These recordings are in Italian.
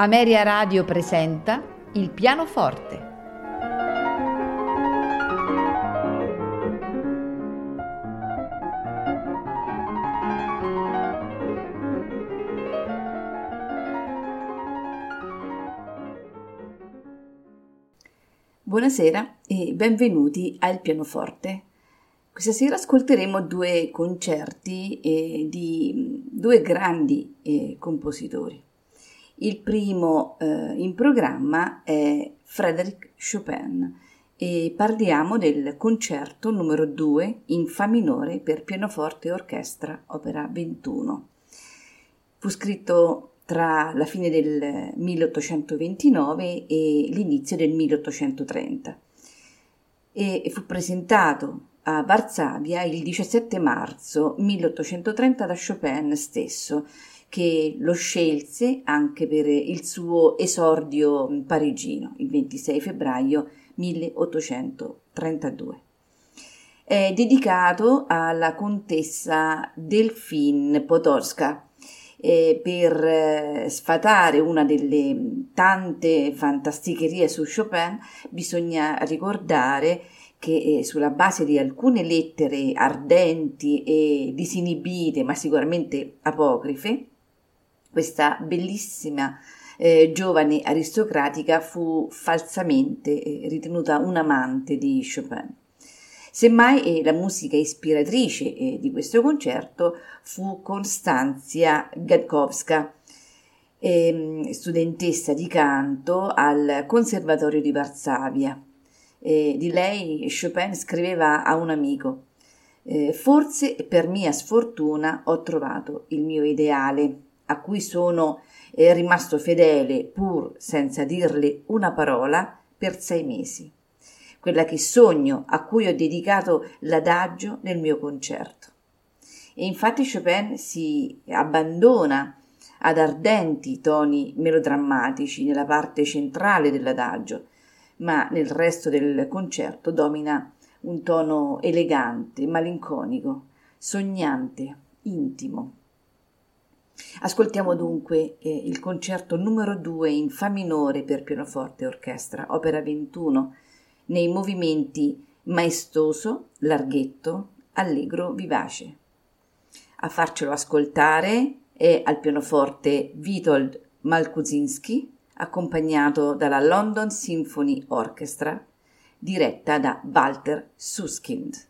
Ameria Radio presenta Il pianoforte. Buonasera e benvenuti al pianoforte. Questa sera ascolteremo due concerti eh, di due grandi eh, compositori. Il primo eh, in programma è Frédéric Chopin e parliamo del concerto numero 2 in Fa minore per pianoforte e orchestra, opera 21. Fu scritto tra la fine del 1829 e l'inizio del 1830 e fu presentato a Varsavia il 17 marzo 1830 da Chopin stesso che lo scelse anche per il suo esordio parigino il 26 febbraio 1832. È dedicato alla contessa Delphine Podolska eh, per eh, sfatare una delle tante fantasticherie su Chopin bisogna ricordare che eh, sulla base di alcune lettere ardenti e disinibite ma sicuramente apocrife questa bellissima eh, giovane aristocratica fu falsamente eh, ritenuta un amante di Chopin. Semmai eh, la musica ispiratrice eh, di questo concerto fu Constanzia Gadkowska, ehm, studentessa di canto al Conservatorio di Varsavia. di lei Chopin scriveva a un amico eh, Forse per mia sfortuna ho trovato il mio ideale a cui sono eh, rimasto fedele pur senza dirle una parola per sei mesi, quella che sogno a cui ho dedicato l'adagio nel mio concerto. E infatti Chopin si abbandona ad ardenti toni melodrammatici nella parte centrale dell'adagio, ma nel resto del concerto domina un tono elegante, malinconico, sognante, intimo. Ascoltiamo dunque eh, il concerto numero 2 in Fa minore per pianoforte e orchestra, opera 21, nei movimenti maestoso, larghetto, allegro, vivace. A farcelo ascoltare è al pianoforte Witold Malkuzinski, accompagnato dalla London Symphony Orchestra, diretta da Walter Suskind.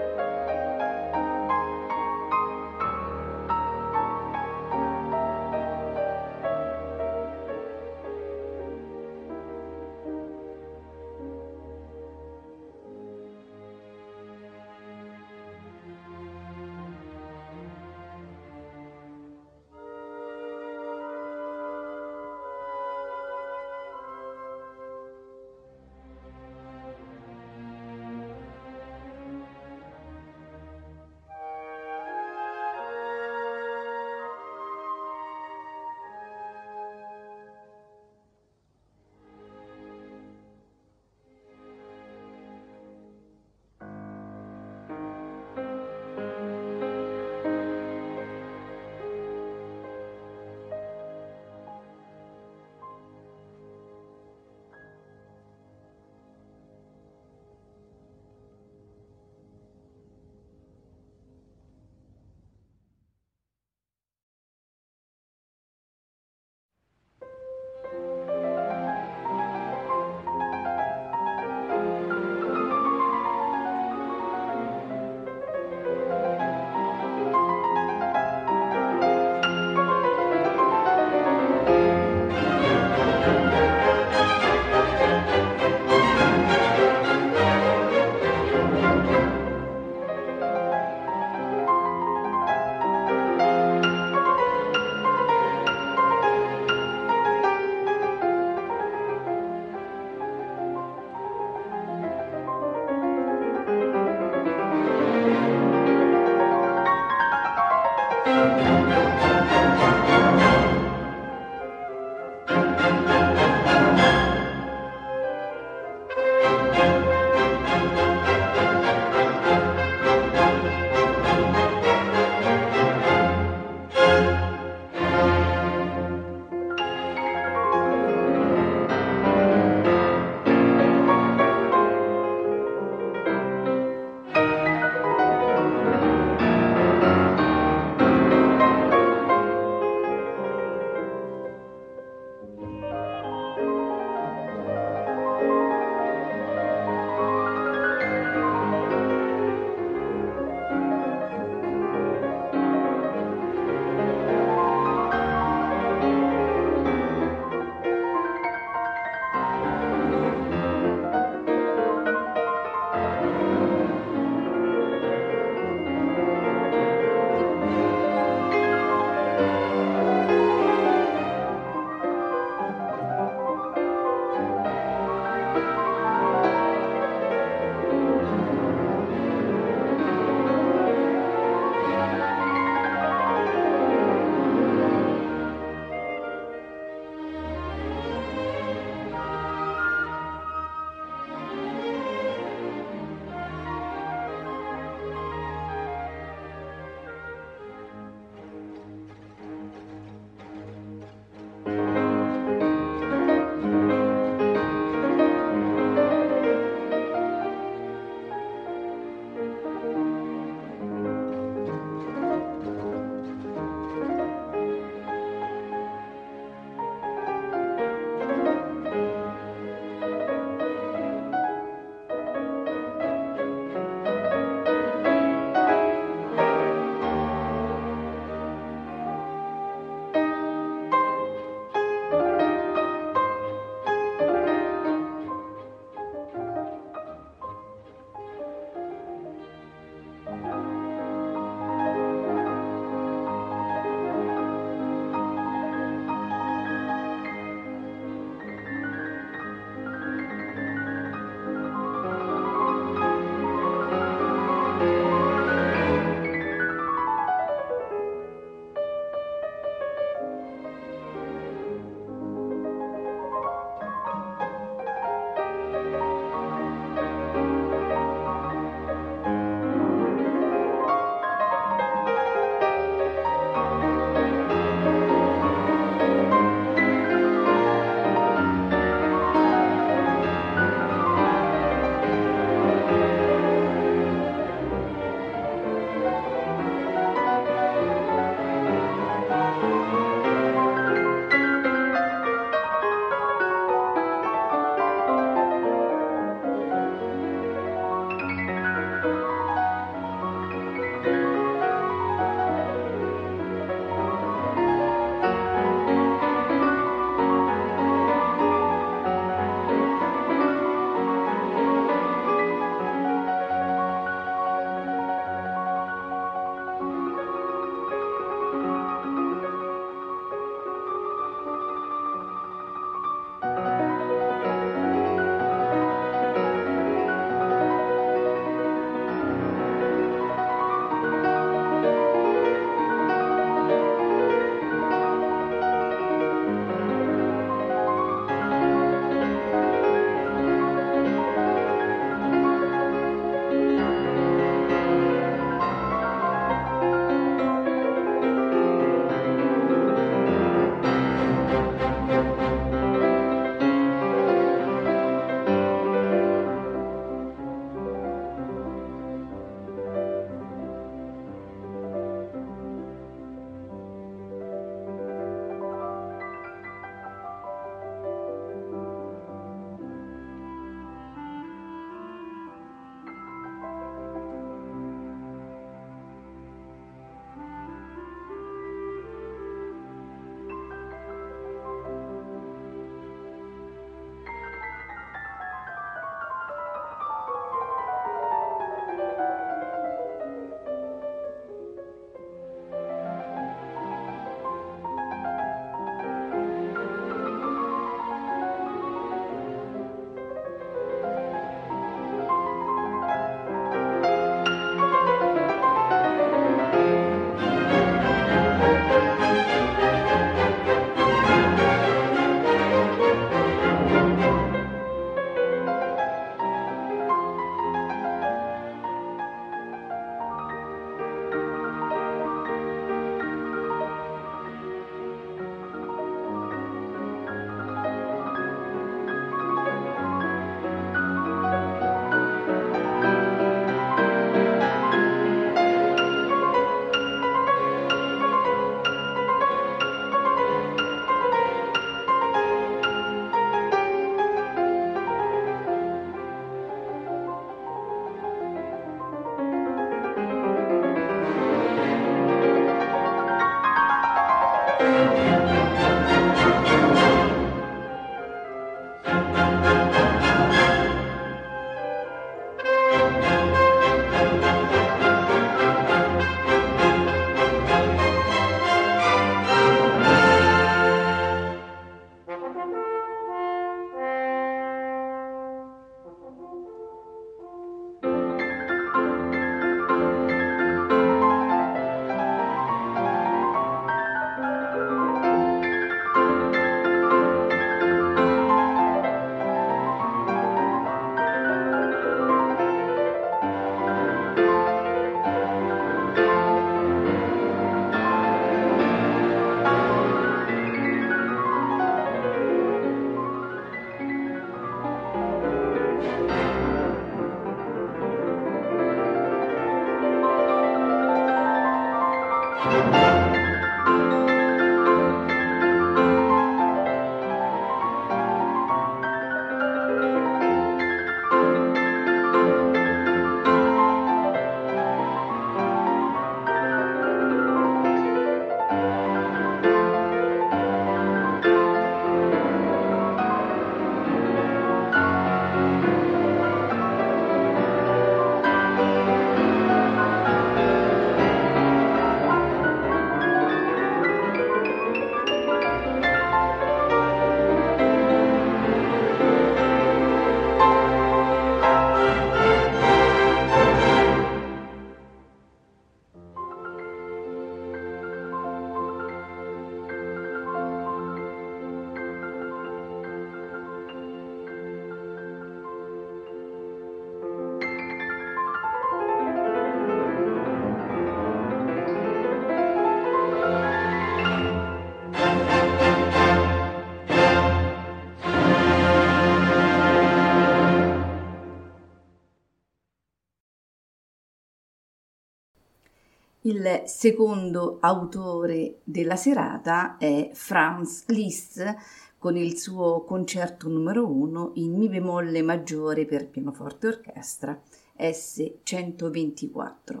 Il secondo autore della serata è Franz Liszt con il suo concerto numero 1 in Mi bemolle maggiore per pianoforte orchestra S124.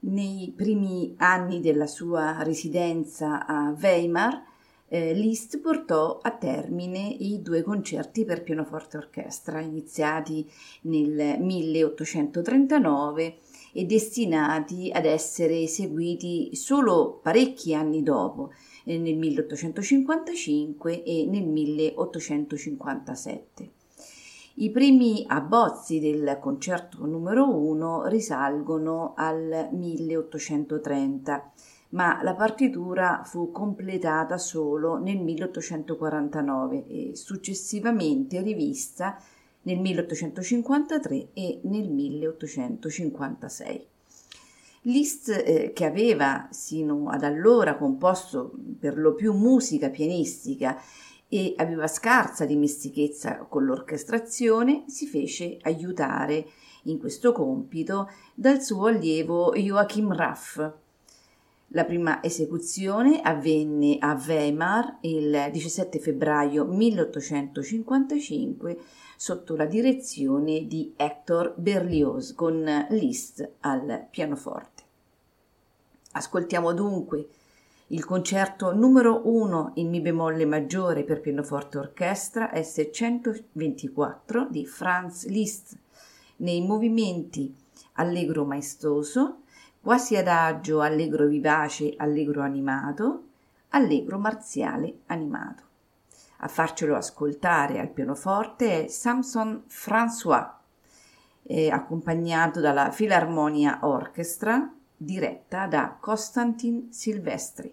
Nei primi anni della sua residenza a Weimar, eh, Liszt portò a termine i due concerti per pianoforte orchestra iniziati nel 1839 e destinati ad essere eseguiti solo parecchi anni dopo, eh, nel 1855 e nel 1857. I primi abbozzi del concerto numero 1 risalgono al 1830, ma la partitura fu completata solo nel 1849 e successivamente rivista nel 1853 e nel 1856. Liszt, eh, che aveva sino ad allora composto per lo più musica pianistica e aveva scarsa dimestichezza con l'orchestrazione, si fece aiutare in questo compito dal suo allievo Joachim Raff. La prima esecuzione avvenne a Weimar il 17 febbraio 1855 sotto la direzione di Hector Berlioz con Liszt al pianoforte. Ascoltiamo dunque il concerto numero 1 in Mi bemolle maggiore per pianoforte orchestra S124 di Franz Liszt nei movimenti allegro maestoso, quasi adagio allegro vivace, allegro animato, allegro marziale animato. A farcelo ascoltare al pianoforte è Samson François, eh, accompagnato dalla Filarmonia Orchestra diretta da Konstantin Silvestri.